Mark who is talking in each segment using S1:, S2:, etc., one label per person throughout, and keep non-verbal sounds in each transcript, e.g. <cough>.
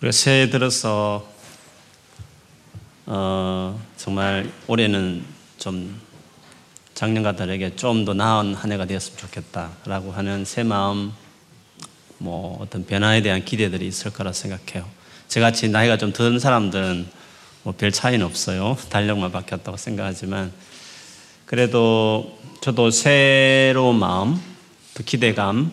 S1: 우리가 새해 들어서 어, 정말 올해는 좀 작년과 다르게 좀 더 나은 한 해가 되었으면 좋겠다라고 하는 새 마음, 뭐 어떤 변화에 대한 기대들이 있을 거라 생각해요. 저같이 나이가 좀 든 사람들은 뭐 별 차이는 없어요. <laughs> 달력만 바뀌었다고 생각하지만 그래도 저도 새로운 마음, 또 기대감,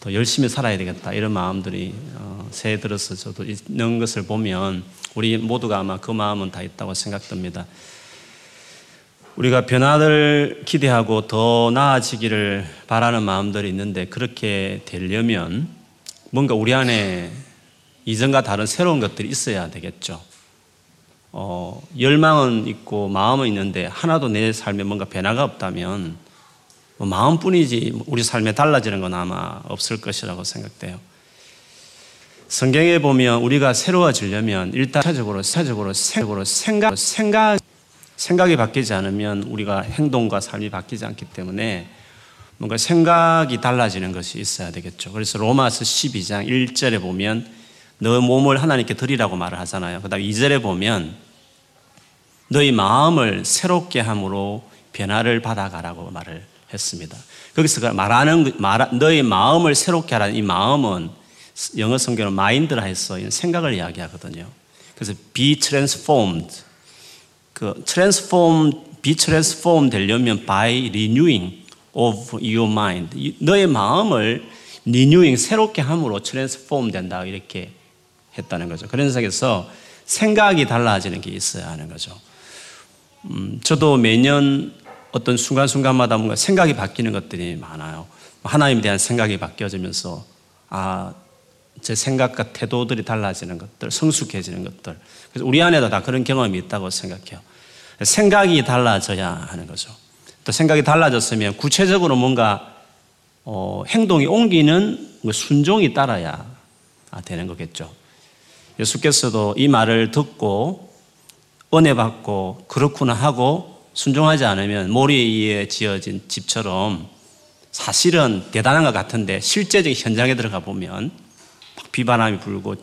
S1: 더 열심히 살아야 되겠다 이런 마음들이 어, 새해 들어서 저도 있는 것을 보면 우리 모두가 아마 그 마음은 다 있다고 생각됩니다. 우리가 변화를 기대하고 더 나아지기를 바라는 마음들이 있는데 그렇게 되려면 뭔가 우리 안에 이전과 다른 새로운 것들이 있어야 되겠죠. 어, 열망은 있고 마음은 있는데 하나도 내 삶에 뭔가 변화가 없다면 뭐 마음뿐이지 우리 삶에 달라지는 건 아마 없을 것이라고 생각돼요. 성경에 보면 우리가 새로워지려면 일단 차적으로 사적으로 생각으로 생각 생각 생각이 바뀌지 않으면 우리가 행동과 삶이 바뀌지 않기 때문에 뭔가 생각이 달라지는 것이 있어야 되겠죠. 그래서 로마서 12장 1절에 보면 너 몸을 하나님께 드리라고 말을 하잖아요. 그다음 2절에 보면 너희 마음을 새롭게 함으로 변화를 받아가라고 말을 했습니다. 거기서 말하는 말, 너의 마음을 새롭게 하라는 이 마음은 영어 성경은 마인드라 해서 생각을 이야기하거든요. 그래서 be transformed. 그 transform, be transformed 되려면 by renewing of your mind. 너의 마음을 renewing, 새롭게 함으로 transform 된다. 이렇게 했다는 거죠. 그런 sek에서 생각이 달라지는 게 있어야 하는 거죠. 음, 저도 매년 어떤 순간순간마다 뭔가 생각이 바뀌는 것들이 많아요. 하나님에 대한 생각이 바뀌어지면서, 아, 제 생각과 태도들이 달라지는 것들, 성숙해지는 것들. 그래서 우리 안에도 다 그런 경험이 있다고 생각해요. 생각이 달라져야 하는 거죠. 또 생각이 달라졌으면 구체적으로 뭔가 어, 행동이 옮기는 뭐 순종이 따라야 되는 거겠죠. 예수께서도 이 말을 듣고 은혜 받고 그렇구나 하고 순종하지 않으면 모래에 지어진 집처럼 사실은 대단한 것 같은데 실제적인 현장에 들어가 보면 비바람이 불고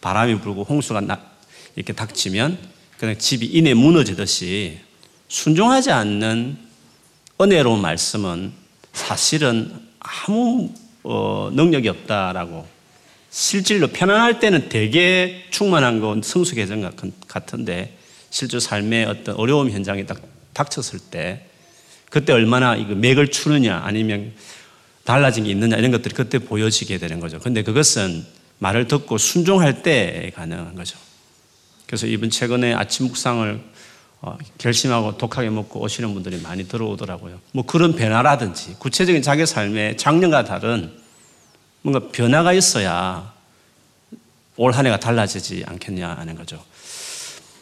S1: 바람이 불고 홍수가 이렇게 닥치면 그냥 집이 이내 무너지듯이 순종하지 않는 은혜로운 말씀은 사실은 아무 어, 능력이 없다라고 실질로 편안할 때는 되게 충만한 건 성숙해진 같은데 실제 삶의 어떤 어려움 현장에 딱 닥쳤을 때 그때 얼마나 이거 맥을 추느냐 아니면 달라진 게 있느냐 이런 것들이 그때 보여지게 되는 거죠. 근데 그것은 말을 듣고 순종할 때 가능한 거죠. 그래서 이번 최근에 아침 묵상을 어, 결심하고 독하게 먹고 오시는 분들이 많이 들어오더라고요. 뭐 그런 변화라든지 구체적인 자기 삶의 작년과 다른 뭔가 변화가 있어야 올 한 해가 달라지지 않겠냐 하는 거죠.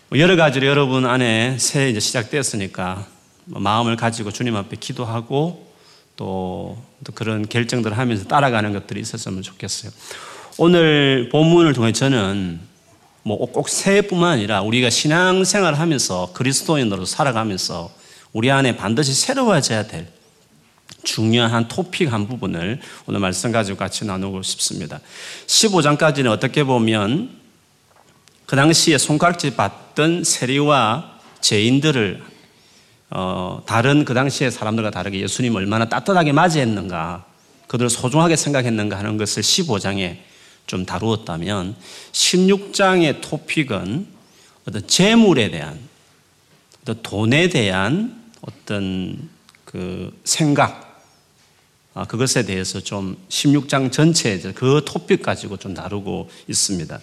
S1: 뭐 여러 가지로 여러분 안에 새해 이제 시작되었으니까 뭐 마음을 가지고 주님 앞에 기도하고 또, 또 그런 결정들을 하면서 따라가는 것들이 있었으면 좋겠어요. 오늘 본문을 통해 저는 뭐꼭 새해뿐만 아니라 우리가 신앙생활을 하면서 그리스도인으로 살아가면서 우리 안에 반드시 새로워져야 될 중요한 토픽 한 부분을 오늘 말씀 가지고 같이 나누고 싶습니다. 15장까지는 어떻게 보면 그 당시에 손가락질 받던 세리와 죄인들을 어, 다른 그 당시의 사람들과 다르게 예수님 얼마나 따뜻하게 맞이했는가, 그들을 소중하게 생각했는가 하는 것을 15장에 좀 다루었다면 16장의 토픽은 어떤 재물에 대한, 어떤 돈에 대한 어떤 그 생각, 아, 그것에 대해서 좀 16장 전체 그 토픽 가지고 좀 다루고 있습니다.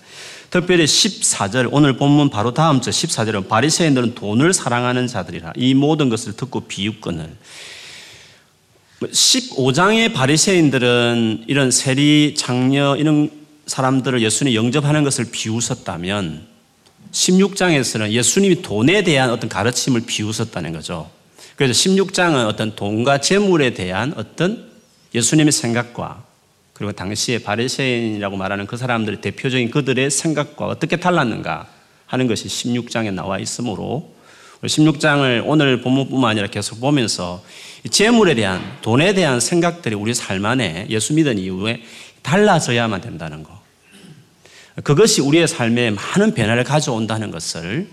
S1: 특별히 14절 오늘 본문 바로 다음 절 14절은 바리새인들은 돈을 사랑하는 자들이라 이 모든 것을 듣고 비웃거늘 15장의 바리새인들은 이런 세리 장녀 이런 사람들을 예수님 영접하는 것을 비웃었다면 16장에서는 예수님이 돈에 대한 어떤 가르침을 비웃었다는 거죠. 그래서 16장은 어떤 돈과 재물에 대한 어떤 예수님의 생각과 그리고 당시에 바리새인이라고 말하는 그 사람들의 대표적인 그들의 생각과 어떻게 달랐는가 하는 것이 16장에 나와 있으므로 16장을 오늘 본문뿐만 아니라 계속 보면서 재물에 대한 돈에 대한 생각들이 우리 삶 안에 예수 믿은 이후에 달라져야만 된다는 거. 그것이 우리의 삶에 많은 변화를 가져온다는 것을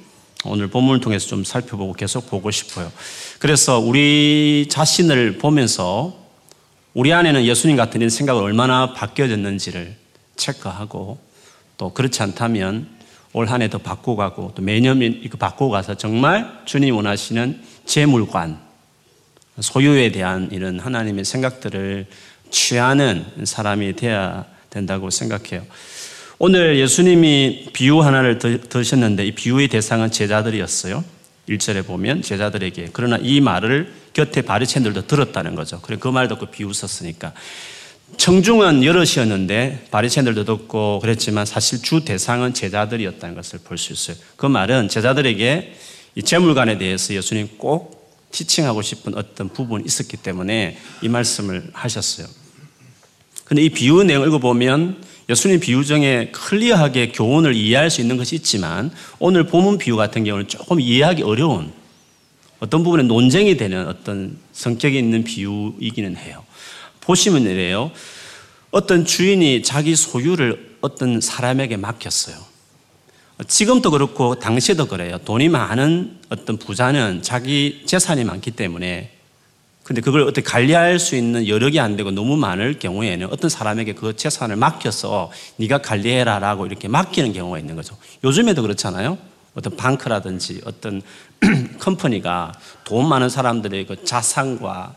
S1: 오늘 본문을 통해서 좀 살펴보고 계속 보고 싶어요. 그래서 우리 자신을 보면서 우리 안에는 예수님 같은 생각을 얼마나 바뀌어졌는지를 체크하고 또 그렇지 않다면 올 한 해 더 바꿔가고 또 매년 이거 바꿔가서 정말 주님 원하시는 재물관, 소유에 대한 이런 하나님의 생각들을 취하는 사람이 되어야 된다고 생각해요. 오늘 예수님이 비유 하나를 드셨는데 이 비유의 대상은 제자들이었어요. 1절에 보면 제자들에게 그러나 이 말을 곁에 바리새인들도 들었다는 거죠. 그래 그 말 듣고 비웃었으니까 청중은 여럿이었는데 바리새인들도 듣고 그랬지만 사실 주 대상은 제자들이었다는 것을 볼 수 있어요. 그 말은 제자들에게 이 재물관에 대해서 예수님 꼭 티칭하고 싶은 어떤 부분이 있었기 때문에 이 말씀을 하셨어요. 근데 이 비유 내용을 읽어보면 예수님 비유 중에 클리어하게 교훈을 이해할 수 있는 것이 있지만 오늘 본문 비유 같은 경우는 조금 이해하기 어려운 어떤 부분에 논쟁이 되는 어떤 성격이 있는 비유이기는 해요. 보시면 이래요. 어떤 주인이 자기 소유를 어떤 사람에게 맡겼어요. 지금도 그렇고 당시에도 그래요. 돈이 많은 어떤 부자는 자기 재산이 많기 때문에 근데 그걸 어떻게 관리할 수 있는 여력이 안 되고 너무 많을 경우에는 어떤 사람에게 그 재산을 맡겨서 네가 관리해라라고 이렇게 맡기는 경우가 있는 거죠. 요즘에도 그렇잖아요. 어떤 bank라든지 어떤 <clears throat> company가 돈 많은 사람들의 그 자산과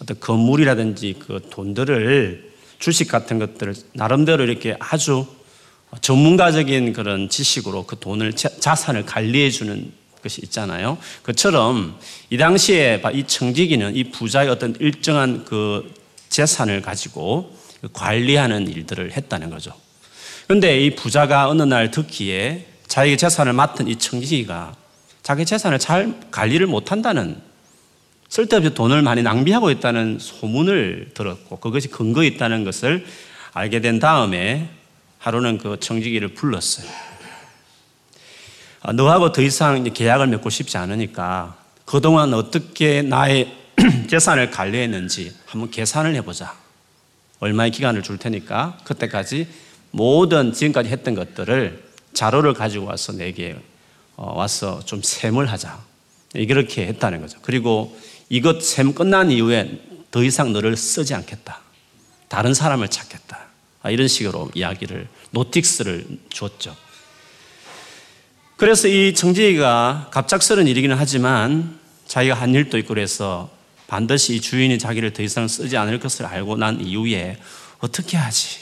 S1: 어떤 건물이라든지 그 돈들을 주식 같은 것들을 나름대로 이렇게 아주 전문가적인 그런 지식으로 그 돈을 자산을 관리해 주는 것이 있잖아요. 그처럼 이 당시에 이 청지기는 이 부자의 어떤 일정한 그 재산을 가지고 관리하는 일들을 했다는 거죠. 그런데 이 부자가 어느 날 듣기에 자기 재산을 맡은 이 청지기가 자기 재산을 잘 관리를 못한다는 쓸데없이 돈을 많이 낭비하고 있다는 소문을 들었고 그것이 근거 있다는 것을 알게 된 다음에 하루는 그 청지기를 불렀어요. 아, 너하고 더 이상 계약을 맺고 싶지 않으니까 그동안 어떻게 나의 <clears throat> 재산을 관리했는지 한번 계산을 해보자. 얼마의 기간을 줄 테니까 그때까지 모든 지금까지 했던 것들을 자료를 가지고 와서 내게 어, 와서 좀 셈을 하자. 이렇게 했다는 거죠. 그리고 이것 셈 끝난 이후에 더 이상 너를 쓰지 않겠다. 다른 사람을 찾겠다. 아, 이런 식으로 이야기를 노틱스를 줬죠. 그래서 이 정지희가 갑작스런 일이기는 하지만 자기가 한 일도 있고 그래서 반드시 이 주인이 자기를 더 이상 쓰지 않을 것을 알고 난 이후에 어떻게 하지?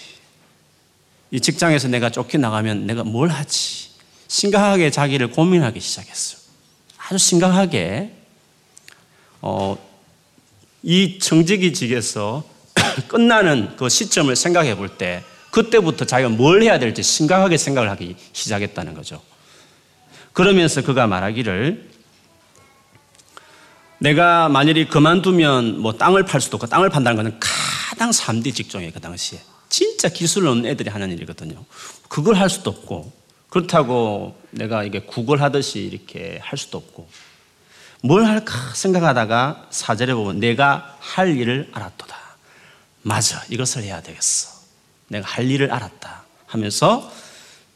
S1: 이 직장에서 내가 쫓겨나가면 내가 뭘 하지? 심각하게 자기를 고민하기 시작했어요. 아주 심각하게, 어, 이 정직이직에서 <clears throat> 끝나는 그 시점을 생각해 볼 때, 그때부터 자기가 뭘 해야 될지 심각하게 생각을 하기 시작했다는 거죠. 그러면서 그가 말하기를 내가 만일에 그만두면 뭐 땅을 팔 수도 없고 땅을 판다는 것은 가장 3D 직종이에요, 그 당시에. 진짜 기술 없는 애들이 하는 일이거든요. 그걸 할 수도 없고, 그렇다고 내가 이게 구걸 하듯이 이렇게 할 수도 없고, 뭘 할까 생각하다가 사절에 보면 내가 할 일을 알았도다. 맞아, 이것을 해야 되겠어. 내가 할 일을 알았다. 하면서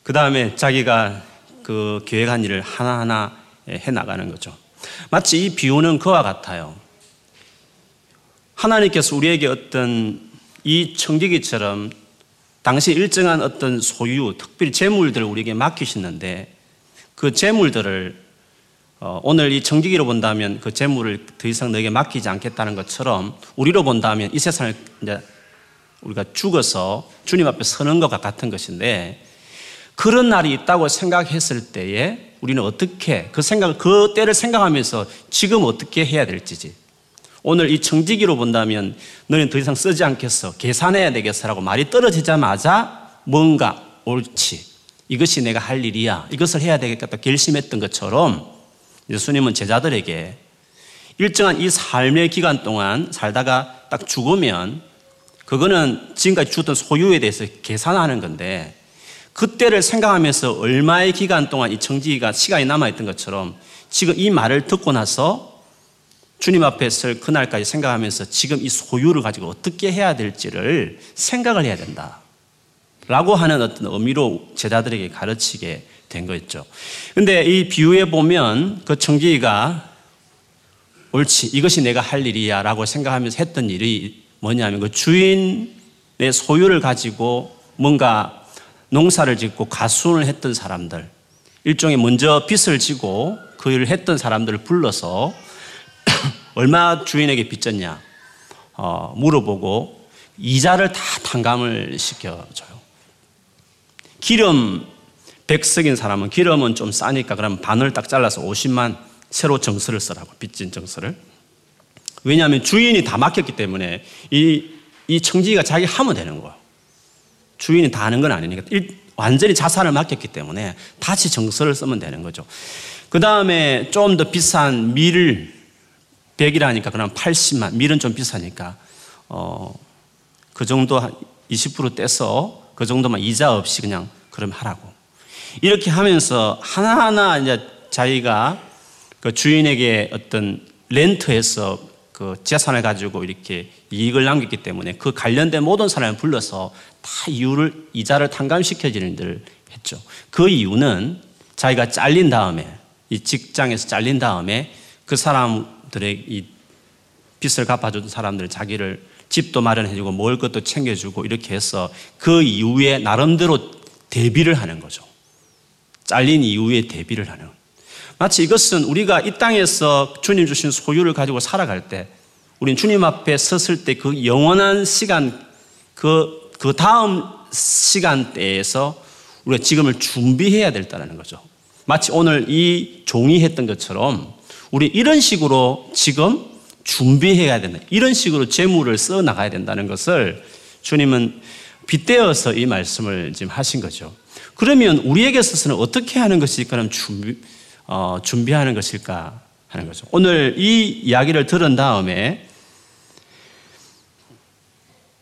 S1: 그 다음에 자기가 그 계획한 일을 하나하나 해 나가는 거죠. 마치 이 비유는 그와 같아요. 하나님께서 우리에게 어떤 이 청지기처럼 당시 일정한 어떤 소유, 특별히 재물들을 우리에게 맡기시는데 그 재물들을 어, 오늘 이 청지기로 본다면 그 재물을 더 이상 너에게 맡기지 않겠다는 것처럼 우리로 본다면 이 세상을 이제 우리가 죽어서 주님 앞에 서는 것과 같은 것인데 그런 날이 있다고 생각했을 때에 우리는 어떻게 그 생각을 그 때를 생각하면서 지금 어떻게 해야 될지지. 오늘 이 청지기로 본다면 너는 더 이상 쓰지 않겠어. 계산해야 되겠어라고 말이 떨어지자마자 뭔가 옳지. 이것이 내가 할 일이야. 이것을 해야 되겠다 결심했던 것처럼 예수님은 제자들에게 일정한 이 삶의 기간 동안 살다가 딱 죽으면 그거는 지금까지 주던 소유에 대해서 계산하는 건데 그때를 생각하면서 얼마의 기간 동안 이 청지기가 시간이 남아있던 것처럼 지금 이 말을 듣고 나서 주님 앞에 설 그날까지 생각하면서 지금 이 소유를 가지고 어떻게 해야 될지를 생각을 해야 된다. 라고 하는 어떤 의미로 제자들에게 가르치게 된 거였죠. 근데 이 비유에 보면 그 청지기가 옳지, 이것이 내가 할 일이야 라고 생각하면서 했던 일이 뭐냐면 그 주인의 소유를 가지고 뭔가 농사를 짓고 가수을 했던 사람들, 일종의 먼저 빚을 지고 그 일을 했던 사람들을 불러서 <clears throat> 얼마 주인에게 빚졌냐 어, 물어보고 이자를 다 탕감을 시켜줘요. 기름 백석인 사람은 기름은 좀 싸니까 그럼 반을 딱 잘라서 50만 새로 정서를 쓰라고 빚진 정서를. 왜냐하면 주인이 다 맡겼기 때문에 이, 이 청지기가 자기 하면 되는 거예요. 주인이 다 하는 건 아니니까 일, 완전히 자산을 맡겼기 때문에 다시 정서를 쓰면 되는 거죠. 그 다음에 좀 더 비싼 밀 100이라니까 그럼 80만 밀은 좀 비싸니까 어, 그 정도 20% 떼서 그 정도만 이자 없이 그냥 그럼 하라고. 이렇게 하면서 하나하나 이제 자기가 그 주인에게 어떤 렌트해서 그 재산을 가지고 이렇게 이익을 남겼기 때문에 그 관련된 모든 사람을 불러서 다 이유를 이자를 탕감시켜주는 일을 했죠. 그 이유는 자기가 잘린 다음에 이 직장에서 잘린 다음에 그 사람들의 이 빚을 갚아준 사람들 자기를 집도 마련해주고 먹을 것도 챙겨주고 이렇게 해서 그 이후에 나름대로 대비를 하는 거죠. 잘린 이후에 대비를 하는. 마치 이것은 우리가 이 땅에서 주님 주신 소유를 가지고 살아갈 때, 우린 주님 앞에 섰을 때 그 영원한 시간, 그, 그 다음 시간대에서 우리가 지금을 준비해야 된다는 거죠. 마치 오늘 이 종이 했던 것처럼 우리 이런 식으로 지금 준비해야 된다. 이런 식으로 재물을 써 나가야 된다는 것을 주님은 빗대어서 이 말씀을 지금 하신 거죠. 그러면 우리에게 있어서는 어떻게 하는 것이 그럼 준비, 어, 준비하는 것일까 하는 거죠. 오늘 이 이야기를 들은 다음에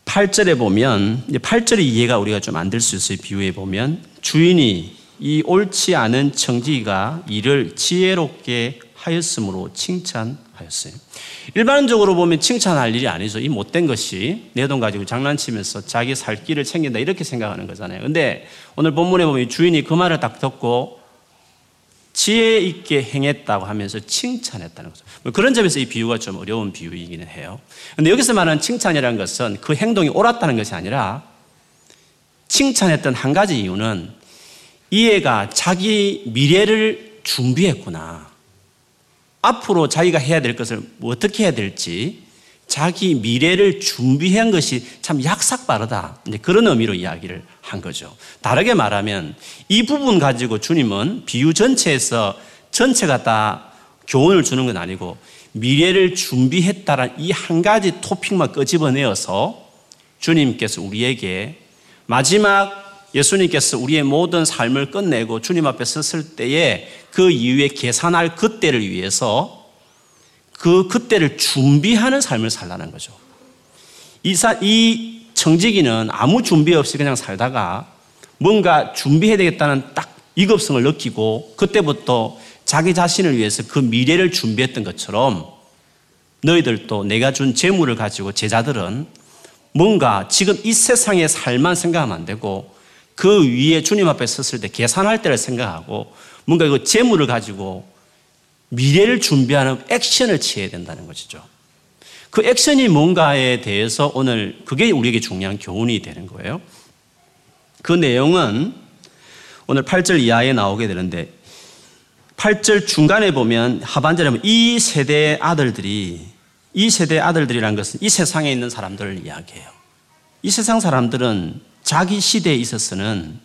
S1: 8절에 보면 8절의 이해가 우리가 좀 안 될 수 있어요. 비유해 보면 주인이 이 옳지 않은 청지기가 이를 지혜롭게 하였으므로 칭찬하였어요. 일반적으로 보면 칭찬할 일이 아니죠. 이 못된 것이 내 돈 가지고 장난치면서 자기 살 길을 챙긴다 이렇게 생각하는 거잖아요. 근데 오늘 본문에 보면 주인이 그 말을 딱 듣고 지혜 있게 행했다고 하면서 칭찬했다는 거죠. 뭐 그런 점에서 이 비유가 좀 어려운 비유이기는 해요. 근데 여기서 말하는 칭찬이라는 것은 그 행동이 옳았다는 것이 아니라 칭찬했던 한 가지 이유는 이 애가 자기 미래를 준비했구나. 앞으로 자기가 해야 될 것을 어떻게 해야 될지 자기 미래를 준비한 것이 참 약삭 빠르다. 그런 의미로 이야기를 한 거죠. 다르게 말하면 이 부분 가지고 주님은 비유 전체에서 전체가 다 교훈을 주는 건 아니고 미래를 준비했다는 이한 가지 토픽만 끄집어내어서 주님께서 우리에게 마지막 예수님께서 우리의 모든 삶을 끝내고 주님 앞에 섰을 때에 그 이후에 계산할 그때를 위해서 그 그때를 준비하는 삶을 살라는 거죠. 이, 사, 이 청지기는 아무 준비 없이 그냥 살다가 뭔가 준비해야 되겠다는 딱 위급성을 느끼고 그때부터 자기 자신을 위해서 그 미래를 준비했던 것처럼 너희들도 내가 준 재물을 가지고 제자들은 뭔가 지금 이 세상의 삶만 생각하면 안 되고 그 위에 주님 앞에 섰을 때 계산할 때를 생각하고 뭔가 이거 재물을 가지고 미래를 준비하는 액션을 취해야 된다는 것이죠. 그 액션이 뭔가에 대해서 오늘 그게 우리에게 중요한 교훈이 되는 거예요. 그 내용은 오늘 8절 이하에 나오게 되는데 8절 중간에 보면 하반절에 보면 이 세대의 아들들이 이 세대의 아들들이라는 것은 이 세상에 있는 사람들을 이야기해요. 이 세상 사람들은 자기 시대에 있어서는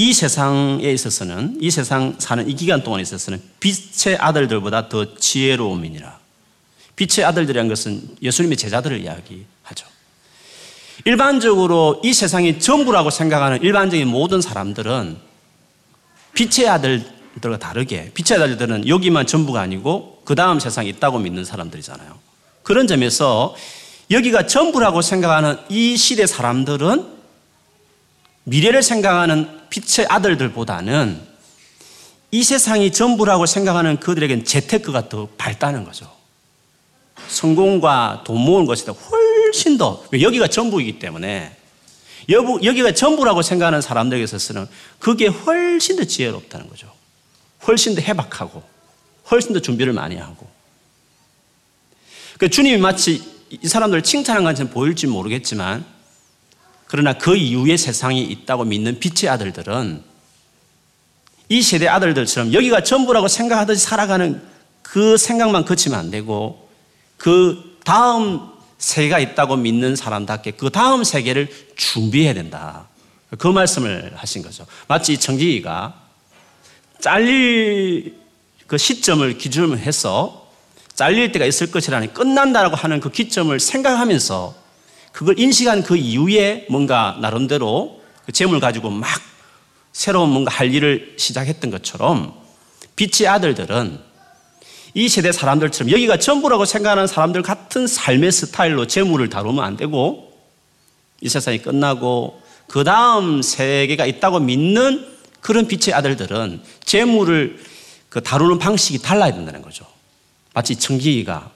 S1: 이 세상에 있어서는 이 세상 사는 이 기간 동안에 있어서는 빛의 아들들보다 더 지혜로움이니라. 빛의 아들들이란 것은 예수님의 제자들을 이야기하죠. 일반적으로 이 세상이 전부라고 생각하는 일반적인 모든 사람들은 빛의 아들들과 다르게 빛의 아들들은 여기만 전부가 아니고 그 다음 세상에 있다고 믿는 사람들이잖아요. 그런 점에서 여기가 전부라고 생각하는 이 시대 사람들은 미래를 생각하는 빛의 아들들보다는 이 세상이 전부라고 생각하는 그들에겐 재테크가 더 밝다는 거죠. 성공과 돈 모은 것이 더 훨씬 더, 여기가 전부이기 때문에 여기가 전부라고 생각하는 사람들에게 있어서는 그게 훨씬 더 지혜롭다는 거죠. 훨씬 더 해박하고, 훨씬 더 준비를 많이 하고. 그 주님이 마치 이 사람들을 칭찬한 것처럼 보일지 모르겠지만, 그러나 그 이후에 세상이 있다고 믿는 빛의 아들들은 이 세대 아들들처럼 여기가 전부라고 생각하듯이 살아가는 그 생각만 거치면 안 되고 그 다음 세계가 있다고 믿는 사람답게 그 다음 세계를 준비해야 된다. 그 말씀을 하신 거죠. 마치 청지기가 잘릴 그 시점을 기준으로 해서 잘릴 때가 있을 것이라는 끝난다라고 하는 그 기점을 생각하면서 그걸 인식한 그 이후에 뭔가 나름대로 그 재물 가지고 막 새로운 뭔가 할 일을 시작했던 것처럼 빛의 아들들은 이 세대 사람들처럼 여기가 전부라고 생각하는 사람들 같은 삶의 스타일로 재물을 다루면 안 되고 이 세상이 끝나고 그 다음 세계가 있다고 믿는 그런 빛의 아들들은 재물을 그 다루는 방식이 달라야 된다는 거죠. 마치 청기가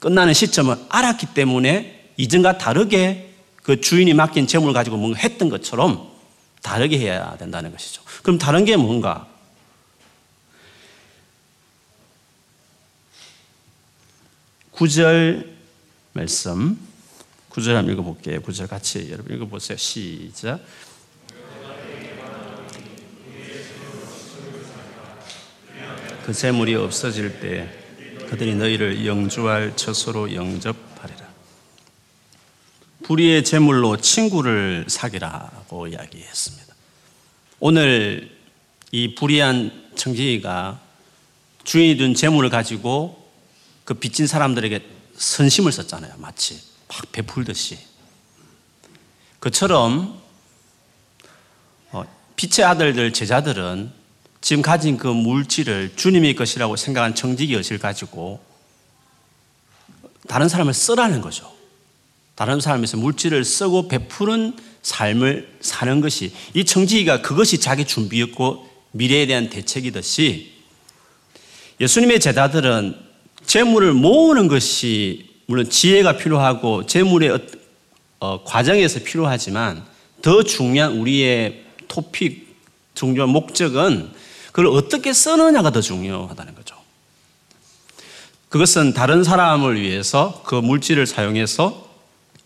S1: 끝나는 시점을 알았기 때문에 이전과 다르게 그 주인이 맡긴 재물을 가지고 뭔가 했던 것처럼 다르게 해야 된다는 것이죠. 그럼 다른 게 뭔가? 구절 말씀. 구절 한번 읽어볼게요. 구절 같이 여러분 읽어보세요. 시작. 그 재물이 없어질 때 그들이 너희를 영주할 처소로 영접하리라. 불의의 재물로 친구를 사귀라고 이야기했습니다. 오늘 이 불의한 청지기가 주인이 둔 재물을 가지고 그 빚진 사람들에게 선심을 썼잖아요. 마치 막 베풀듯이. 그처럼 어, 빛의 아들들 제자들은 지금 가진 그 물질을 주님의 것이라고 생각한 정직의 것을 가지고 다른 사람을 쓰라는 거죠. 다른 사람에서 물질을 쓰고 베푸는 삶을 사는 것이 이 청지기가 그것이 자기 준비였고 미래에 대한 대책이듯이 예수님의 제자들은 재물을 모으는 것이 물론 지혜가 필요하고 재물의 어, 어, 과정에서 필요하지만 더 중요한 우리의 토픽 중요한 목적은 그걸 어떻게 쓰느냐가 더 중요하다는 거죠. 그것은 다른 사람을 위해서 그 물질을 사용해서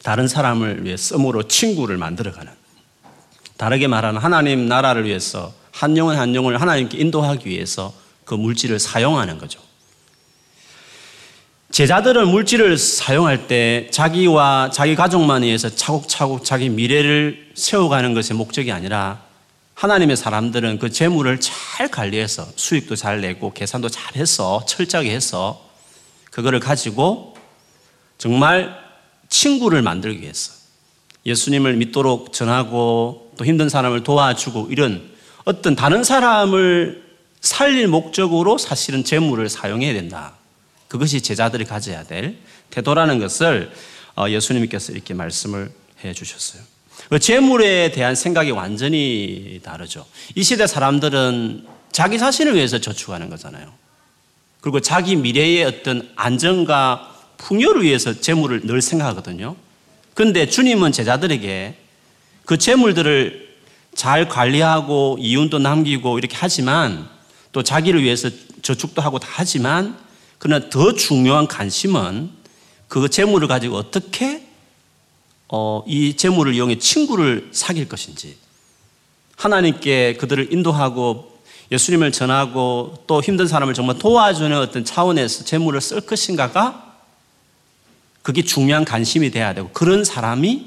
S1: 다른 사람을 위해 썸으로 친구를 만들어가는 다르게 말하는 하나님 나라를 위해서 한 영혼 한 영혼을 하나님께 인도하기 위해서 그 물질을 사용하는 거죠. 제자들은 물질을 사용할 때 자기와 자기 가족만 위해서 차곡차곡 자기 미래를 세워가는 것이 목적이 아니라 하나님의 사람들은 그 재물을 잘 관리해서 수익도 잘 내고 계산도 잘 해서 철저하게 해서 그거를 가지고 정말 친구를 만들기 위해서 예수님을 믿도록 전하고 또 힘든 사람을 도와주고 이런 어떤 다른 사람을 살릴 목적으로 사실은 재물을 사용해야 된다. 그것이 제자들이 가져야 될 태도라는 것을 어, 예수님께서 이렇게 말씀을 해 주셨어요. 그 재물에 대한 생각이 완전히 다르죠. 이 시대 사람들은 자기 자신을 위해서 저축하는 거잖아요. 그리고 자기 미래의 어떤 안정과 풍요를 위해서 재물을 늘 생각하거든요. 그런데 주님은 제자들에게 그 재물들을 잘 관리하고 이윤도 남기고 이렇게 하지만 또 자기를 위해서 저축도 하고 다 하지만 그러나 더 중요한 관심은 그 재물을 가지고 어떻게 어, 이 재물을 이용해 친구를 사귈 것인지 하나님께 그들을 인도하고 예수님을 전하고 또 힘든 사람을 정말 도와주는 어떤 차원에서 재물을 쓸 것인가가 그게 중요한 관심이 돼야 되고 그런 사람이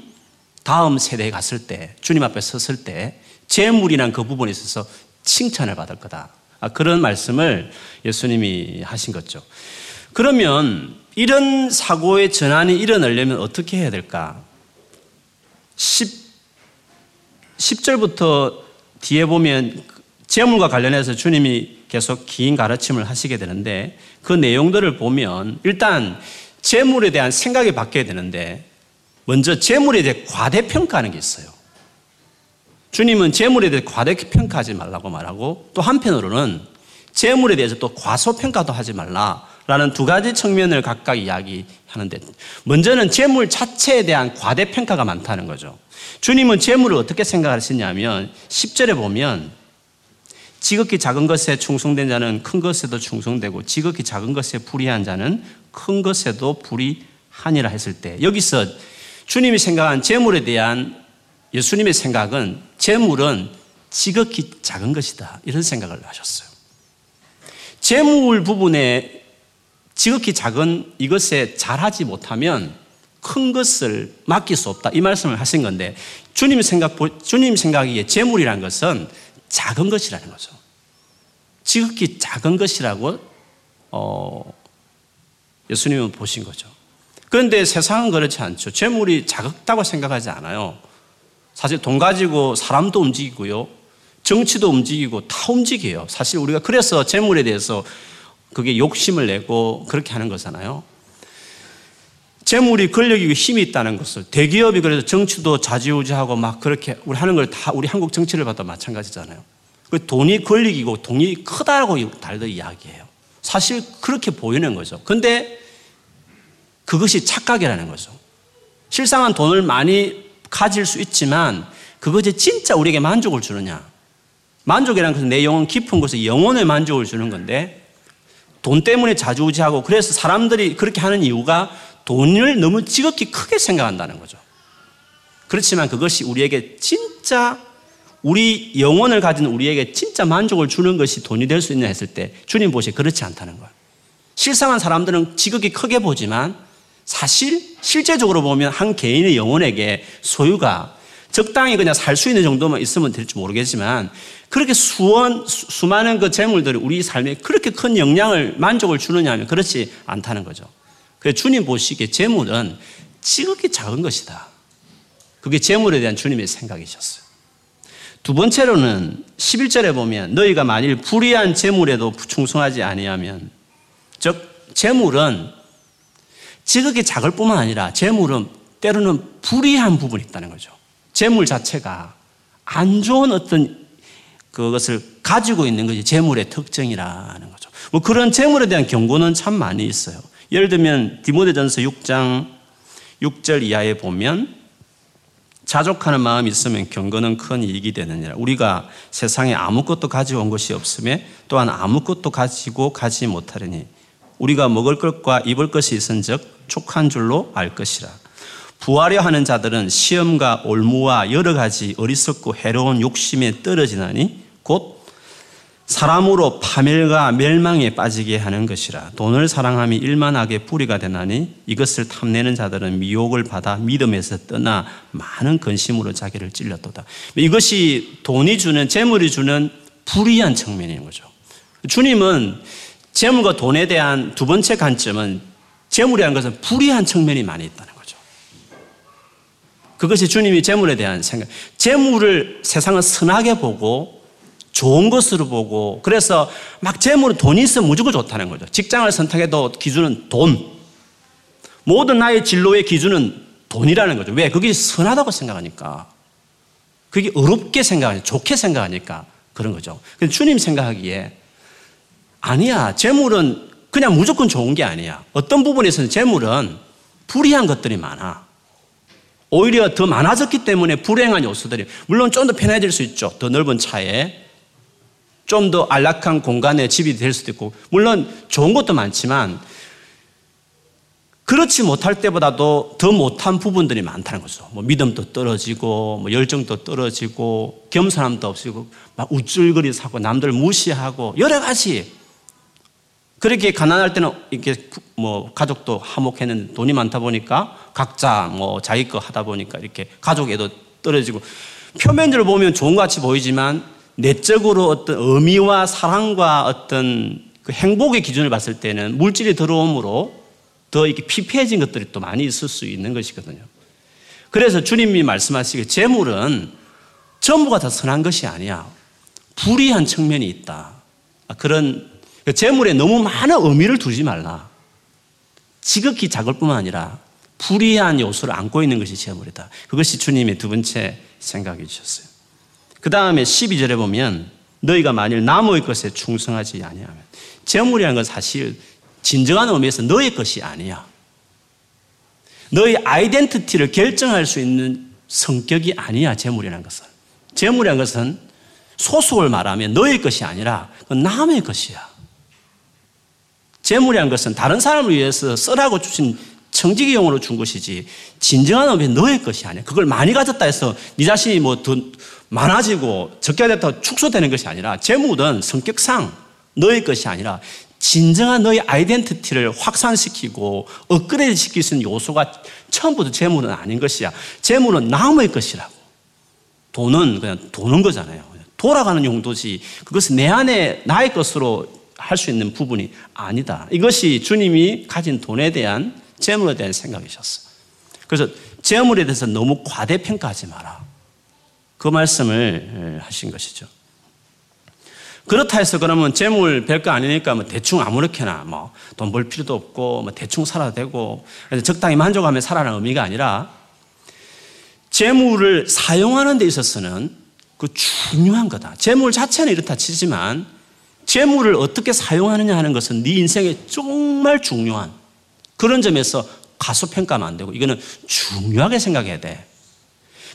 S1: 다음 세대에 갔을 때 주님 앞에 섰을 때 재물이란 그 부분에 있어서 칭찬을 받을 거다. 아, 그런 말씀을 예수님이 하신 거죠. 그러면 이런 사고의 전환이 일어나려면 어떻게 해야 될까? 10, 10절부터 뒤에 보면 재물과 관련해서 주님이 계속 긴 가르침을 하시게 되는데 그 내용들을 보면 일단 재물에 대한 생각이 바뀌어야 되는데 먼저 재물에 대해 과대평가하는 게 있어요. 주님은 재물에 대해 과대평가하지 말라고 말하고 또 한편으로는 재물에 대해서 또 과소평가도 하지 말라라는 두 가지 측면을 각각 이야기해 하는데 먼저는 재물 자체에 대한 과대평가가 많다는 거죠. 주님은 재물을 어떻게 생각하시냐면 10절에 보면 지극히 작은 것에 충성된 자는 큰 것에도 충성되고 지극히 작은 것에 불의한 자는 큰 것에도 불의하니라 했을 때 여기서 주님이 생각한 재물에 대한 예수님의 생각은 재물은 지극히 작은 것이다 이런 생각을 하셨어요. 재물 부분에 지극히 작은 이것에 잘하지 못하면 큰 것을 맡길 수 없다. 이 말씀을 하신 건데 주님 생각 주님 생각이에 재물이라는 것은 작은 것이라는 거죠. 지극히 작은 것이라고 어, 예수님은 보신 거죠. 그런데 세상은 그렇지 않죠. 재물이 작다고 생각하지 않아요. 사실 돈 가지고 사람도 움직이고요. 정치도 움직이고 다 움직여요. 사실 우리가 그래서 재물에 대해서 그게 욕심을 내고 그렇게 하는 거잖아요. 재물이 권력이고 힘이 있다는 것을 대기업이 그래서 정치도 자지우지하고 막 그렇게 우리 하는 걸 다 우리 한국 정치를 봐도 마찬가지잖아요. 그 돈이 권력이고 돈이 크다고 달들 이야기해요. 사실 그렇게 보이는 거죠. 근데 그것이 착각이라는 거죠. 실상은 돈을 많이 가질 수 있지만 그것이 진짜 우리에게 만족을 주느냐. 만족이라는 것은 내 영혼 깊은 곳에 영혼의 만족을 주는 건데 돈 때문에 자주우지하고 그래서 사람들이 그렇게 하는 이유가 돈을 너무 지극히 크게 생각한다는 거죠. 그렇지만 그것이 우리에게 진짜 우리 영혼을 가진 우리에게 진짜 만족을 주는 것이 돈이 될 수 있냐 했을 때 주님 보시에 그렇지 않다는 거예요. 실상한 사람들은 지극히 크게 보지만 사실 실제적으로 보면 한 개인의 영혼에게 소유가 적당히 그냥 살 수 있는 정도만 있으면 될지 모르겠지만 그렇게 수원 수, 많은그 재물들이 우리 삶에 그렇게 큰 영향을 만족을 주느냐 하면 그렇지 않다는 거죠. 그래서 주님 보시기에 재물은 지극히 작은 것이다. 그게 재물에 대한 주님의 생각이셨어요. 두 번째로는 11절에 보면 너희가 만일 불의한 재물에도 충성하지 아니하면 즉 재물은 지극히 작을 뿐만 아니라 재물은 때로는 불의한 부분이 있다는 거죠. 재물 자체가 안 좋은 어떤 그것을 가지고 있는 것이 재물의 특징이라는 거죠. 뭐 그런 재물에 대한 경고는 참 많이 있어요. 예를 들면 디모데전서 6장 6절 이하에 보면 자족하는 마음이 있으면 경건은 큰 이익이 되느니라. 우리가 세상에 아무것도 가지고 온 것이 없음에 또한 아무것도 가지고 가지 못하려니 우리가 먹을 것과 입을 것이 있은즉 촉한 줄로 알 것이라. 부하려 하는 자들은 시험과 올무와 여러 가지 어리석고 해로운 욕심에 떨어지나니 곧 사람으로 파멸과 멸망에 빠지게 하는 것이라 돈을 사랑함이 일만하게 뿌리가 되나니 이것을 탐내는 자들은 미혹을 받아 믿음에서 떠나 많은 근심으로 자기를 찔렸도다. 이것이 돈이 주는 재물이 주는 불이한 측면인 거죠. 주님은 재물과 돈에 대한 두 번째 관점은 재물이라는 것은 불이한 측면이 많이 있다는 거죠. 그것이 주님이 재물에 대한 생각. 재물을 세상은 선하게 보고 좋은 것으로 보고 그래서 막 재물은 돈이 있으면 무조건 좋다는 거죠. 직장을 선택해도 기준은 돈. 모든 나의 진로의 기준은 돈이라는 거죠. 왜? 그게 선하다고 생각하니까. 그게 어렵게 생각하니까, 좋게 생각하니까 그런 거죠. 근데 주님 생각하기에 아니야. 재물은 그냥 무조건 좋은 게 아니야. 어떤 부분에서는 재물은 불이한 것들이 많아. 오히려 더 많아졌기 때문에 불행한 요소들이 물론 좀 더 편해질 수 있죠. 더 넓은 차에 좀 더 안락한 공간에 집이 될 수도 있고, 물론 좋은 것도 많지만, 그렇지 못할 때보다도 더 못한 부분들이 많다는 거죠. 뭐 믿음도 떨어지고, 뭐 열정도 떨어지고, 겸손함도 없이고, 막 우쭐거리 사고, 남들 무시하고, 여러 가지. 그렇게 가난할 때는 이렇게 뭐 가족도 화목했는데 돈이 많다 보니까 각자 뭐 자기 거 하다 보니까 이렇게 가족에도 떨어지고, 표면적으로 보면 좋은 것 같이 보이지만 내적으로 어떤 의미와 사랑과 어떤 그 행복의 기준을 봤을 때는 물질이 들어옴으로 더 이렇게 피폐해진 것들이 또 많이 있을 수 있는 것이거든요. 그래서 주님이 말씀하시기에 재물은 전부가 다 선한 것이 아니야. 불이한 측면이 있다. 그런 그 재물에 너무 많은 의미를 두지 말라. 지극히 작을 뿐만 아니라 불이한 요소를 안고 있는 것이 재물이다. 그것이 주님의 두 번째 생각해 주셨어요. 그 다음에 12절에 보면 너희가 만일 나무의 것에 충성하지 아니하면 재물이라는 건 사실 진정한 의미에서 너의 것이 아니야. 너의 아이덴티티를 결정할 수 있는 성격이 아니야, 재물이라는 것은. 재물이라는 것은 소속을 말하면 너의 것이 아니라 남의 것이야. 재물이라는 것은 다른 사람을 위해서 쓰라고 주신 청지기용으로 준 것이지 진정한 의미 너의 것이 아니야. 그걸 많이 가졌다 해서 네 자신이 뭐 더 많아지고 적게 됐다 축소되는 것이 아니라 재물은 성격상 너의 것이 아니라 진정한 너의 아이덴티티를 확산시키고 업그레이드 시킬 수 있는 요소가 처음부터 재물은 아닌 것이야. 재물은 남의 것이라고. 돈은 그냥 도는 거잖아요. 돌아가는 용도지 그것은 내 안에 나의 것으로 할 수 있는 부분이 아니다. 이것이 주님이 가진 돈에 대한 재물에 대한 생각이셨어. 그래서 재물에 대해서 너무 과대평가하지 마라. 그 말씀을 하신 것이죠. 그렇다 해서 그러면 재물 별거 아니니까 뭐 대충 아무렇게나 뭐 돈 벌 필요도 없고 뭐 대충 살아도 되고 적당히 만족하며 살아라는 의미가 아니라 재물을 사용하는 데 있어서는 그 중요한 거다. 재물 자체는 이렇다 치지만 재물을 어떻게 사용하느냐 하는 것은 네 인생에 정말 중요한 그런 점에서 가소평가하면 안 되고 이거는 중요하게 생각해야 돼.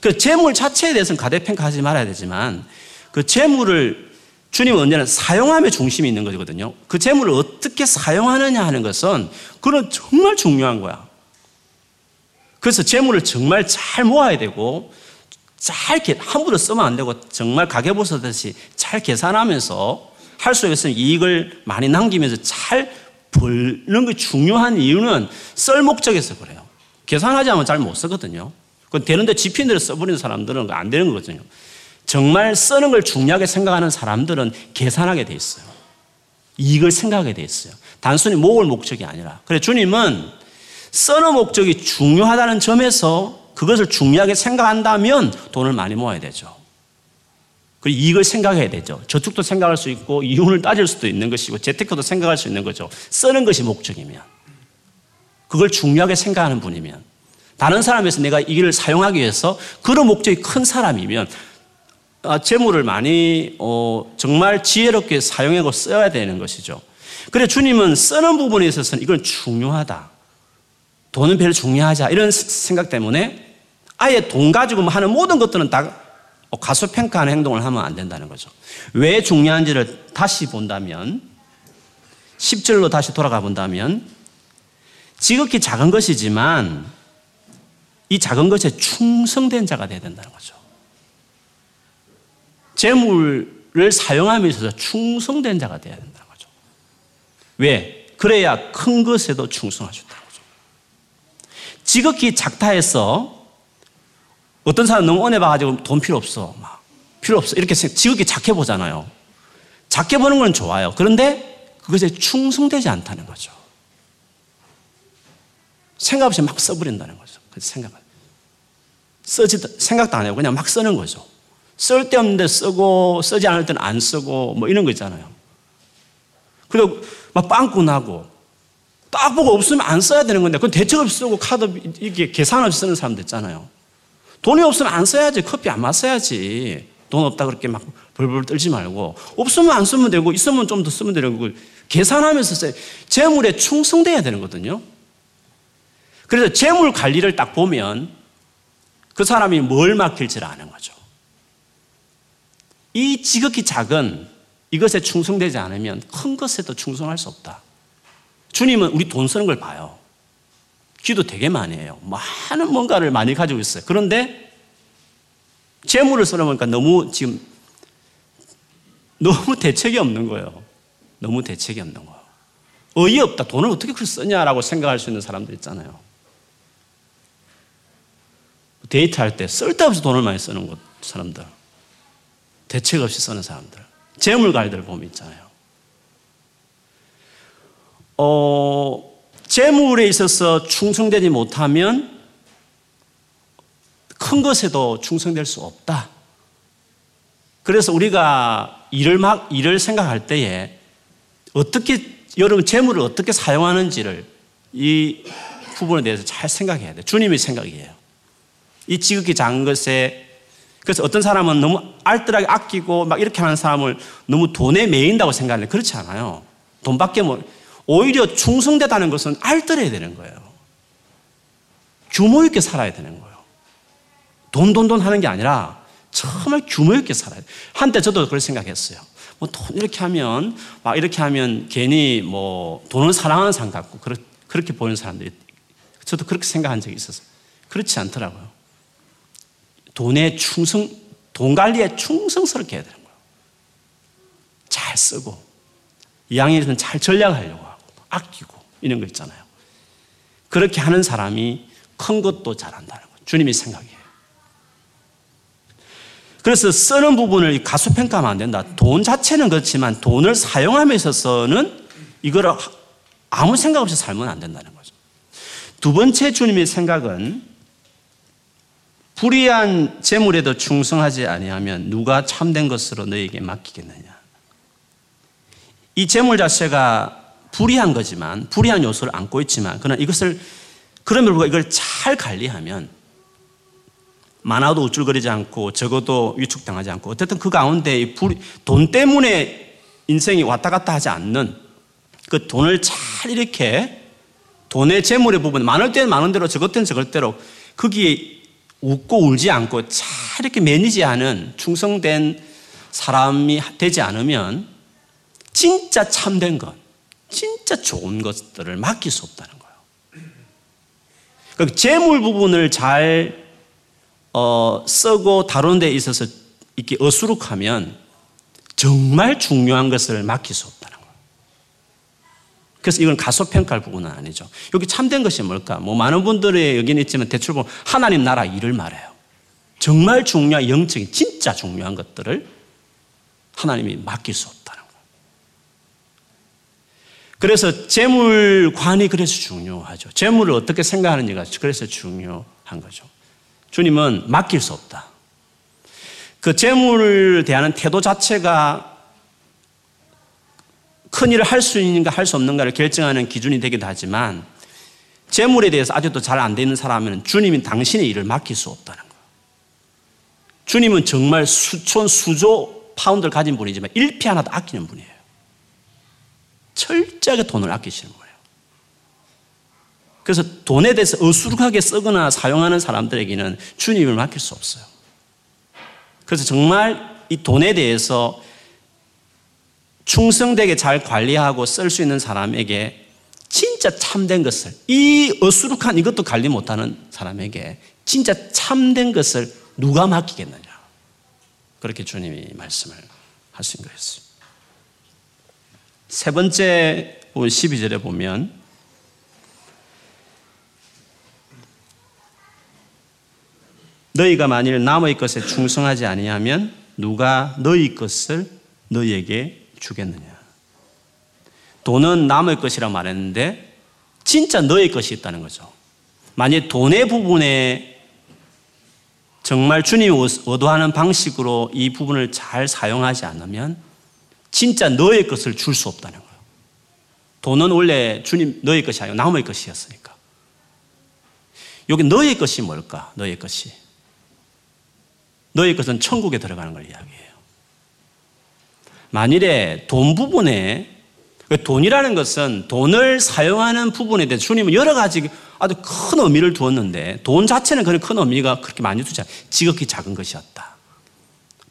S1: 그 재물 자체에 대해서는 가대평가하지 말아야 되지만 그 재물을 주님은 언제나 사용함에 중심이 있는 거거든요. 그 재물을 어떻게 사용하느냐 하는 것은 그건 정말 중요한 거야. 그래서 재물을 정말 잘 모아야 되고 잘 함부로 쓰면 안 되고 정말 가계부서듯이 잘 계산하면서 할 수 있으면 이익을 많이 남기면서 잘 벌는 게 중요한 이유는 썰 목적에서 그래요. 계산하지 않으면 잘 못 쓰거든요. 그 되는데 지핀 대로 써버리는 사람들은 안 되는 거거든요. 정말 쓰는 걸 중요하게 생각하는 사람들은 계산하게 돼 있어요. 이익을 생각하게 돼 있어요. 단순히 모을 목적이 아니라. 그래 주님은 쓰는 목적이 중요하다는 점에서 그것을 중요하게 생각한다면 돈을 많이 모아야 되죠. 그리고 이익을 생각해야 되죠. 저축도 생각할 수 있고 이윤을 따질 수도 있는 것이고 재테크도 생각할 수 있는 거죠. 쓰는 것이 목적이면. 그걸 중요하게 생각하는 분이면. 다른 사람에서 내가 이 일을 사용하기 위해서 그런 목적이 큰 사람이면 아, 재물을 많이 어, 정말 지혜롭게 사용하고 써야 되는 것이죠. 그래 주님은 쓰는 부분에 있어서는 이건 중요하다. 돈은 별로 중요하지 이런 생각 때문에 아예 돈 가지고 하는 모든 것들은 다 어, 가소평가하는 행동을 하면 안 된다는 거죠. 왜 중요한지를 다시 본다면 10절로 다시 돌아가 본다면 지극히 작은 것이지만 이 작은 것에 충성된 자가 되어야 된다는 거죠. 재물을 있어서 충성된 자가 되어야 된다는 거죠. 왜? 그래야 큰 것에도 충성할 수 있다는 거죠. 지극히 작다 해서 어떤 사람 너무 은혜 봐가지고 돈 필요 없어. 막 필요 없어. 이렇게 지극히 작게 보잖아요. 작게 보는 건 좋아요. 그런데 그것에 충성되지 않다는 거죠. 생각 없이 막 써버린다는 거죠. 그 생각을. 쓰지, 생각도 안 해요. 그냥 막 쓰는 거죠. 쓸데없는데 쓰고, 쓰지 않을 때는 안 쓰고, 뭐 이런 거 있잖아요. 그리고 막 빵꾸 나고, 딱 보고 없으면 안 써야 되는 건데, 그건 대책 없이 쓰고 카드, 이게 계산 없이 쓰는 사람도 있잖아요. 돈이 없으면 안 써야지. 커피 안 마셔야지. 돈 없다 그렇게 막 벌벌 떨지 말고. 없으면 안 쓰면 되고, 있으면 좀 더 쓰면 되는 거 계산하면서 써야 재물에 충성돼야 되는 거거든요. 그래서 재물 관리를 딱 보면 그 사람이 뭘 맡길지를 아는 거죠. 이 지극히 작은 이것에 충성되지 않으면 큰 것에도 충성할 수 없다. 주님은 우리 돈 쓰는 걸 봐요. 기도 되게 많이 해요. 많은 뭔가를 많이 가지고 있어요. 그런데 재물을 써놓으니까 너무 지금 너무 대책이 없는 거예요. 너무 대책이 없는 거예요. 어이없다. 돈을 어떻게 그렇게 쓰냐라고 생각할 수 있는 사람들 있잖아요. 데이트할 때 쓸데없이 돈을 많이 쓰는 것, 사람들. 대책 없이 쓰는 사람들. 재물 관리들 보면 있잖아요. 어, 재물에 있어서 충성되지 못하면 큰 것에도 충성될 수 없다. 그래서 우리가 일을 막 일을 생각할 때에 어떻게 여러분 재물을 어떻게 사용하는지를 이 부분에 대해서 잘 생각해야 돼. 주님의 생각이에요. 이 지극히 작은 것에 그래서 어떤 사람은 너무 알뜰하게 아끼고 막 이렇게 하는 사람을 너무 돈에 매인다고 생각하는데 그렇지 않아요. 돈밖에 뭐 오히려 충성되다는 것은 알뜰해야 되는 거예요. 규모 있게 살아야 되는 거예요. 돈, 돈, 돈 하는 게 아니라 정말 규모 있게 살아야 돼. 한때 저도 그걸 생각했어요. 뭐 돈 이렇게 하면, 막 이렇게 하면 괜히 뭐 돈을 사랑하는 사람 같고, 그렇게 보이는 사람들이, 저도 그렇게 생각한 적이 있었어요. 그렇지 않더라고요. 돈에 충성, 돈 관리에 충성스럽게 해야 되는 거예요. 잘 쓰고, 이왕이면 잘 전략하려고 하고, 아끼고, 이런 거 있잖아요. 그렇게 하는 사람이 큰 것도 잘한다는 거예요. 주님이 생각해요. 그래서 쓰는 부분을 가수평가하면 안 된다. 돈 자체는 그렇지만 돈을 사용함에 있어서는 이걸 아무 생각 없이 살면 안 된다는 거죠. 두 번째 주님의 생각은 불의한 재물에도 충성하지 아니하면 누가 참된 것으로 너에게 맡기겠느냐. 이 재물 자체가 불의한 거지만 불의한 요소를 안고 있지만 그러나 이것을 그럼에도 이걸 잘 관리하면 많아도 우쭐거리지 않고 적어도 위축당하지 않고 어쨌든 그 가운데 돈 때문에 인생이 왔다 갔다 하지 않는 그 돈을 잘 이렇게 돈의 재물의 부분 많을 때는 많은 대로 적을 때는 적을 대로 거기에 웃고 울지 않고 잘 이렇게 매니지하는 충성된 사람이 되지 않으면 진짜 참된 것, 진짜 좋은 것들을 맡길 수 없다는 거예요. 그 재물 부분을 잘 어, 쓰고 다루는 데 있어서 이렇게 어수룩하면 정말 중요한 것을 맡길 수 거예요. 그래서 이건 가소평가할 부분은 아니죠. 여기 참된 것이 뭘까? 뭐 많은 분들의 의견이 있지만 대충 보면 하나님 나라 일을 말해요. 정말 중요한 영적인 진짜 중요한 것들을 하나님이 맡길 수 없다는 거예요. 그래서 재물관이 그래서 중요하죠. 재물을 어떻게 생각하는지가 그래서 중요한 거죠. 주님은 맡길 수 없다. 그 재물을 대하는 태도 자체가 큰 일을 할 수 있는가 할 수 없는가를 결정하는 기준이 되기도 하지만 재물에 대해서 아직도 잘 안 되는 사람은 주님이 당신의 일을 맡길 수 없다는 거예요. 주님은 정말 수천, 수조 파운드를 가진 분이지만 일피 하나도 아끼는 분이에요. 철저하게 돈을 아끼시는 거예요. 그래서 돈에 대해서 어수룩하게 쓰거나 사용하는 사람들에게는 주님을 맡길 수 없어요. 그래서 정말 이 돈에 대해서 충성되게 잘 관리하고 쓸 수 있는 사람에게 진짜 참된 것을 이 어수룩한 이것도 관리 못하는 사람에게 진짜 참된 것을 누가 맡기겠느냐. 그렇게 주님이 말씀을 하신 거였어요. 세 번째 12절에 보면 너희가 만일 남의 것에 충성하지 아니하면 누가 너희 것을 너희에게 주겠느냐. 돈은 남의 것이라 말했는데 진짜 너의 것이 있다는 거죠. 만약 돈의 부분에 정말 주님이 의도하는 방식으로 이 부분을 잘 사용하지 않으면 진짜 너의 것을 줄 수 없다는 거예요. 돈은 원래 주님 너의 것이 아니고 남의 것이었으니까. 여기 너의 것이 뭘까? 너의 것이. 너희 것은 천국에 들어가는 걸 이야기해요. 만일에 돈 부분에 그 돈이라는 것은 돈을 사용하는 부분에 대해 주님은 여러 가지 아주 큰 의미를 두었는데 돈 자체는 그런 큰 의미가 그렇게 많이 두지 않아요. 지극히 작은 것이었다.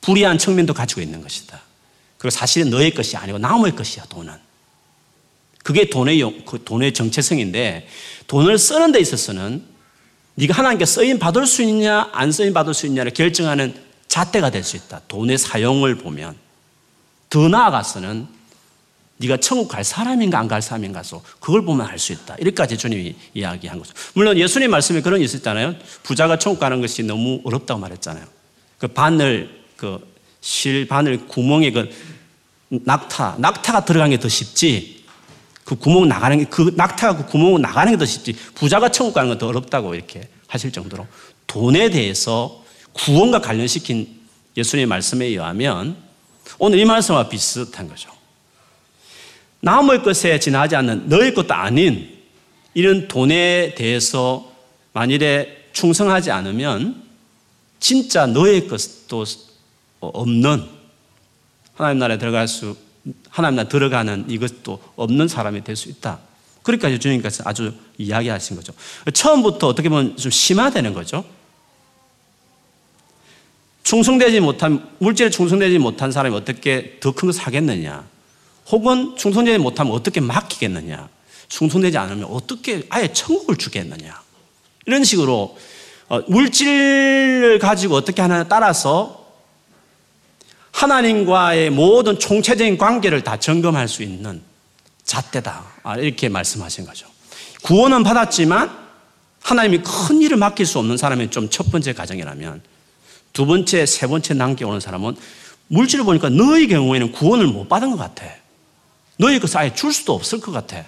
S1: 불이한 측면도 가지고 있는 것이다. 그리고 사실은 너의 것이 아니고 남의 것이야, 돈은. 그게 돈의, 그 돈의 정체성인데 돈을 쓰는 데 있어서는 네가 하나님께 쓰임 받을 수 있냐 안 쓰임 받을 수 있냐를 결정하는 잣대가 될 수 있다. 돈의 사용을 보면 더 나아가서는 네가 천국 갈 사람인가 안 갈 사람인가서 그걸 보면 알 수 있다. 이렇게까지 주님이 이야기한 거죠. 물론 예수님 말씀에 그런 게 있었잖아요. 부자가 천국 가는 것이 너무 어렵다고 말했잖아요. 그 바늘 그 실 바늘 구멍에 그 낙타 낙타가 들어가는 게더 쉽지 그 구멍 나가는 게, 그 낙타가 그 구멍 나가는 게 더 쉽지. 부자가 천국 가는 건 더 어렵다고 이렇게 하실 정도로 돈에 대해서 구원과 관련시킨 예수님의 말씀에 의하면 오늘 이 말씀과 비슷한 거죠. 남의 것에 지나지 않는 너의 것도 아닌 이런 돈에 대해서 만일에 충성하지 않으면 진짜 너의 것도 없는 하나님 나라에 들어갈 수 하나님 나 들어가는 이것도 없는 사람이 될 수 있다. 그러니까 주님께서 아주 이야기하신 거죠. 처음부터 어떻게 보면 좀 심화되는 거죠. 충성되지 못한, 물질에 충성되지 못한 사람이 어떻게 더큰 것을 하겠느냐. 혹은 충성되지 못하면 어떻게 맡기겠느냐. 충성되지 않으면 어떻게 아예 천국을 주겠느냐. 이런 식으로 어, 물질을 가지고 어떻게 하느냐에 따라서 하나님과의 모든 총체적인 관계를 다 점검할 수 있는 잣대다. 아, 이렇게 말씀하신 거죠. 구원은 받았지만 하나님이 큰 일을 맡길 수 없는 사람이 좀 첫 번째 가정이라면 두 번째, 세 번째 남겨오는 사람은 물질을 보니까 너의 경우에는 구원을 못 받은 것 같아. 너의 것을 아예 줄 수도 없을 것 같아.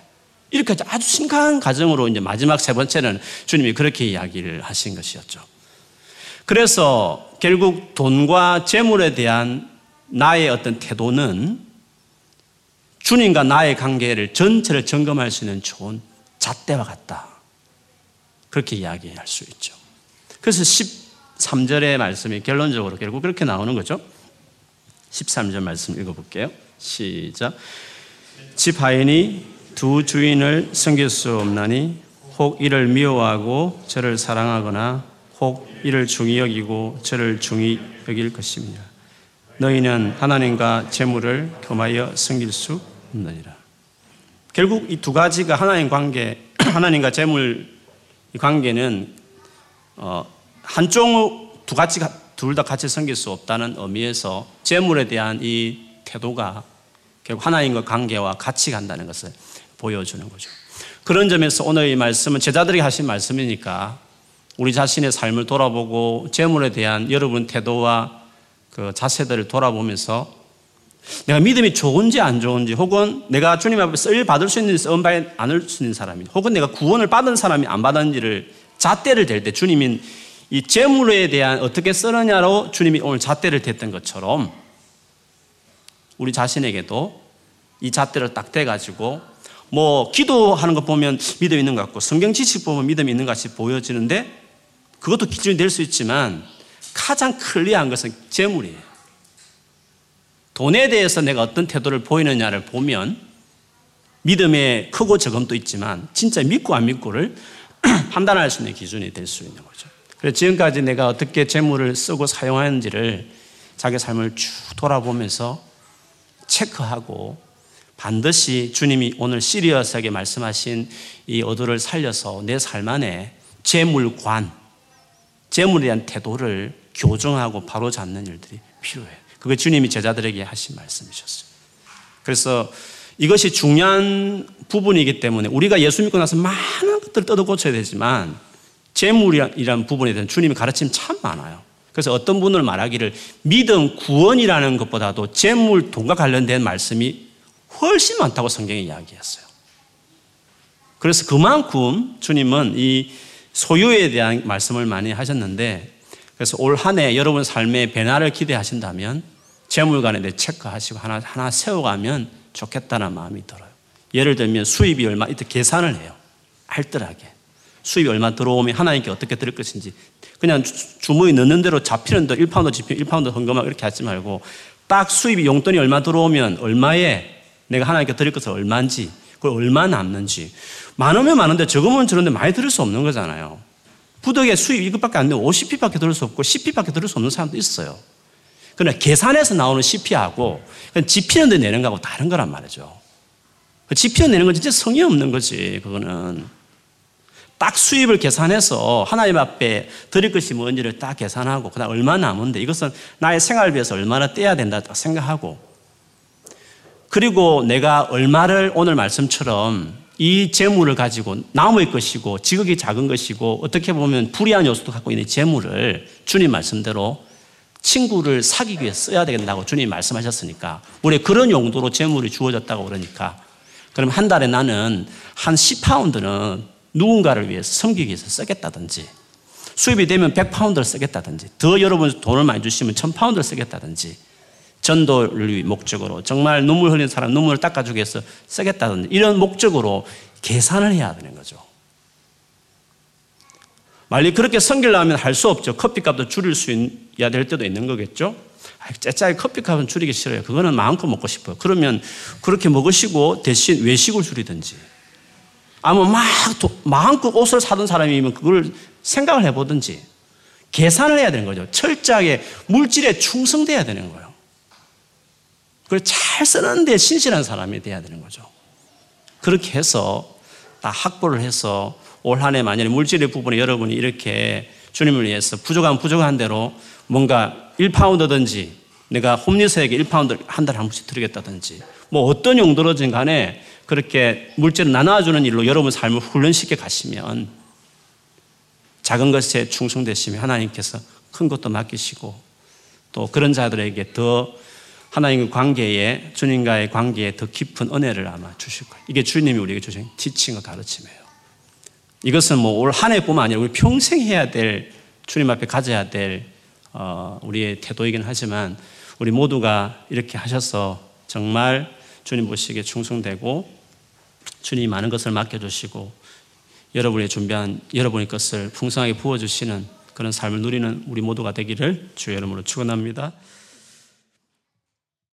S1: 이렇게 아주 심각한 가정으로 이제 마지막 세 번째는 주님이 그렇게 이야기를 하신 것이었죠. 그래서 결국 돈과 재물에 대한 나의 어떤 태도는 주님과 나의 관계를 전체를 점검할 수 있는 좋은 잣대와 같다. 그렇게 이야기할 수 있죠. 그래서 13절의 말씀이 결론적으로 결국 그렇게 나오는 거죠. 13절 말씀 읽어볼게요. 시작. 집 하인이 두 주인을 섬길 수 없나니 혹 이를 미워하고 저를 사랑하거나 혹 이를 중히 여기고 저를 중히 여길 것입니다. 너희는 하나님과 재물을 겸하여 섬길 수 없느니라. 결국 이 두 가지가 하나님 관계, <clears throat> 하나님과 재물 관계는 어, 한쪽 두 가지 둘다 같이 섬길 수 없다는 의미에서 재물에 대한 이 태도가 결국 하나님과 관계와 같이 간다는 것을 보여주는 거죠. 그런 점에서 오늘 이 말씀은 제자들이 하신 말씀이니까 우리 자신의 삶을 돌아보고 재물에 대한 여러분 태도와 그 자세들을 돌아보면서 내가 믿음이 좋은지 안 좋은지 혹은 내가 주님 앞에 쓰일 받을 수 있는 쓰임 받지 않을 수 있는 사람이 혹은 내가 구원을 받은 사람이 안 받았는지를 잣대를 댈 때 주님이 이 재물에 대한 어떻게 쓰느냐로 주님이 오늘 잣대를 댔던 것처럼 우리 자신에게도 이 잣대를 딱 대가지고 뭐 기도하는 것 보면 믿음 있는 것 같고 성경 지식 보면 믿음이 있는 것 같이 보여지는데 그것도 기준이 될 수 있지만 가장 클리어한 것은 재물이에요. 돈에 대해서 내가 어떤 태도를 보이느냐를 보면 믿음의 크고 적음도 있지만 진짜 믿고 안 믿고를 <clears throat> 판단할 수 있는 기준이 될 수 있는 거죠. 그래서 지금까지 내가 어떻게 재물을 쓰고 사용하는지를 자기 삶을 쭉 돌아보면서 체크하고 반드시 주님이 오늘 시리어스하게 말씀하신 이 어도를 살려서 내 삶 안에 재물관, 재물에 대한 태도를 교정하고 바로잡는 일들이 필요해요. 그게 주님이 제자들에게 하신 말씀이셨어요. 그래서 이것이 중요한 부분이기 때문에 우리가 예수 믿고 나서 많은 것들을 뜯어 고쳐야 되지만 재물이란 부분에 대한 주님의 가르침 참 많아요. 그래서 어떤 분을 말하기를 믿음 구원이라는 것보다도 재물 돈과 관련된 말씀이 훨씬 많다고 성경에 이야기했어요. 그래서 그만큼 주님은 이 소유에 대한 말씀을 많이 하셨는데 그래서 올 한 해 여러분 삶의 변화를 기대하신다면 재물관에 대해 체크하시고 하나, 하나 세워가면 좋겠다는 마음이 들어요. 예를 들면 수입이 얼마, 이때 계산을 해요. 알뜰하게. 수입이 얼마 들어오면 하나님께 어떻게 드릴 것인지 그냥 주머니 넣는 대로 잡히는 대로 1파운드 집히면 1파운드 헌금하고 이렇게 하지 말고 딱 수입이 용돈이 얼마 들어오면 얼마에 내가 하나님께 드릴 것은 얼마인지 그걸 얼마 남는지 많으면 많은데 적으면 저런데 많이 들을 수 없는 거잖아요. 부덕에 수입 이것밖에 안 되고 50p밖에 들을 수 없고 10p밖에 들을 수 없는 사람도 있어요. 그러나 계산해서 나오는 CP하고 지피는 데 내는 거하고 다른 거란 말이죠. 지피는 내는 건 진짜 성의 없는 거지, 그거는. 딱 수입을 계산해서 하나님 앞에 드릴 것이 뭔지를 딱 계산하고, 그 다음 얼마 남은데 이것은 나의 생활비에서 얼마나 떼야 된다 생각하고, 그리고 내가 얼마를 오늘 말씀처럼 이 재물을 가지고 나무의 것이고 지극히 작은 것이고 어떻게 보면 불이한 요소도 갖고 있는 재물을 주님 말씀대로 친구를 사귀기 위해 써야 된다고 주님이 말씀하셨으니까 우리 그런 용도로 재물이 주어졌다고 그러니까 그럼 한 달에 나는 한 10파운드는 누군가를 위해서 섬기기 위해서 쓰겠다든지 수입이 되면 100파운드를 쓰겠다든지 더 여러분 돈을 많이 주시면 1000파운드를 쓰겠다든지 전도를 목적으로 정말 눈물 흘리는 사람 눈물을 닦아주기 위해서 쓰겠다든지 이런 목적으로 계산을 해야 되는 거죠. 만약 그렇게 섬기려면 할 수 없죠. 커피값도 줄일 수 있어야 될 때도 있는 거겠죠. 째짜게 커피값은 줄이기 싫어요. 그거는 마음껏 먹고 싶어요. 그러면 그렇게 먹으시고 대신 외식을 줄이든지 아마 막 도- 마음껏 옷을 사던 사람이면 그걸 생각을 해보든지 계산을 해야 되는 거죠. 철저하게 물질에 충성돼야 되는 거예요. 그걸 잘 쓰는데 신실한 사람이 돼야 되는 거죠. 그렇게 해서 다 확보를 해서 올 한 해 만약에 물질의 부분에 여러분이 이렇게 주님을 위해서 부족한 부족한 대로 뭔가 1파운드든지 내가 홈리스에게 1파운드 한 달에 한 번씩 드리겠다든지 뭐 어떤 용도로든 간에 그렇게 물질을 나눠주는 일로 여러분 삶을 훈련시켜 가시면 작은 것에 충성되시면 하나님께서 큰 것도 맡기시고 또 그런 자들에게 더 하나님의 관계에 주님과의 관계에 더 깊은 은혜를 아마 주실 거예요. 이게 주님이 우리에게 주신 티칭과 가르침이에요. 이것은 뭐 올 한 해뿐만 아니라 우리 평생 해야 될 주님 앞에 가져야 될 어, 우리의 태도이긴 하지만 우리 모두가 이렇게 하셔서 정말 주님 보시기에 충성되고 주님이 많은 것을 맡겨주시고 여러분이 준비한 여러분의 것을 풍성하게 부어주시는 그런 삶을 누리는 우리 모두가 되기를 주의 이름으로 축원합니다.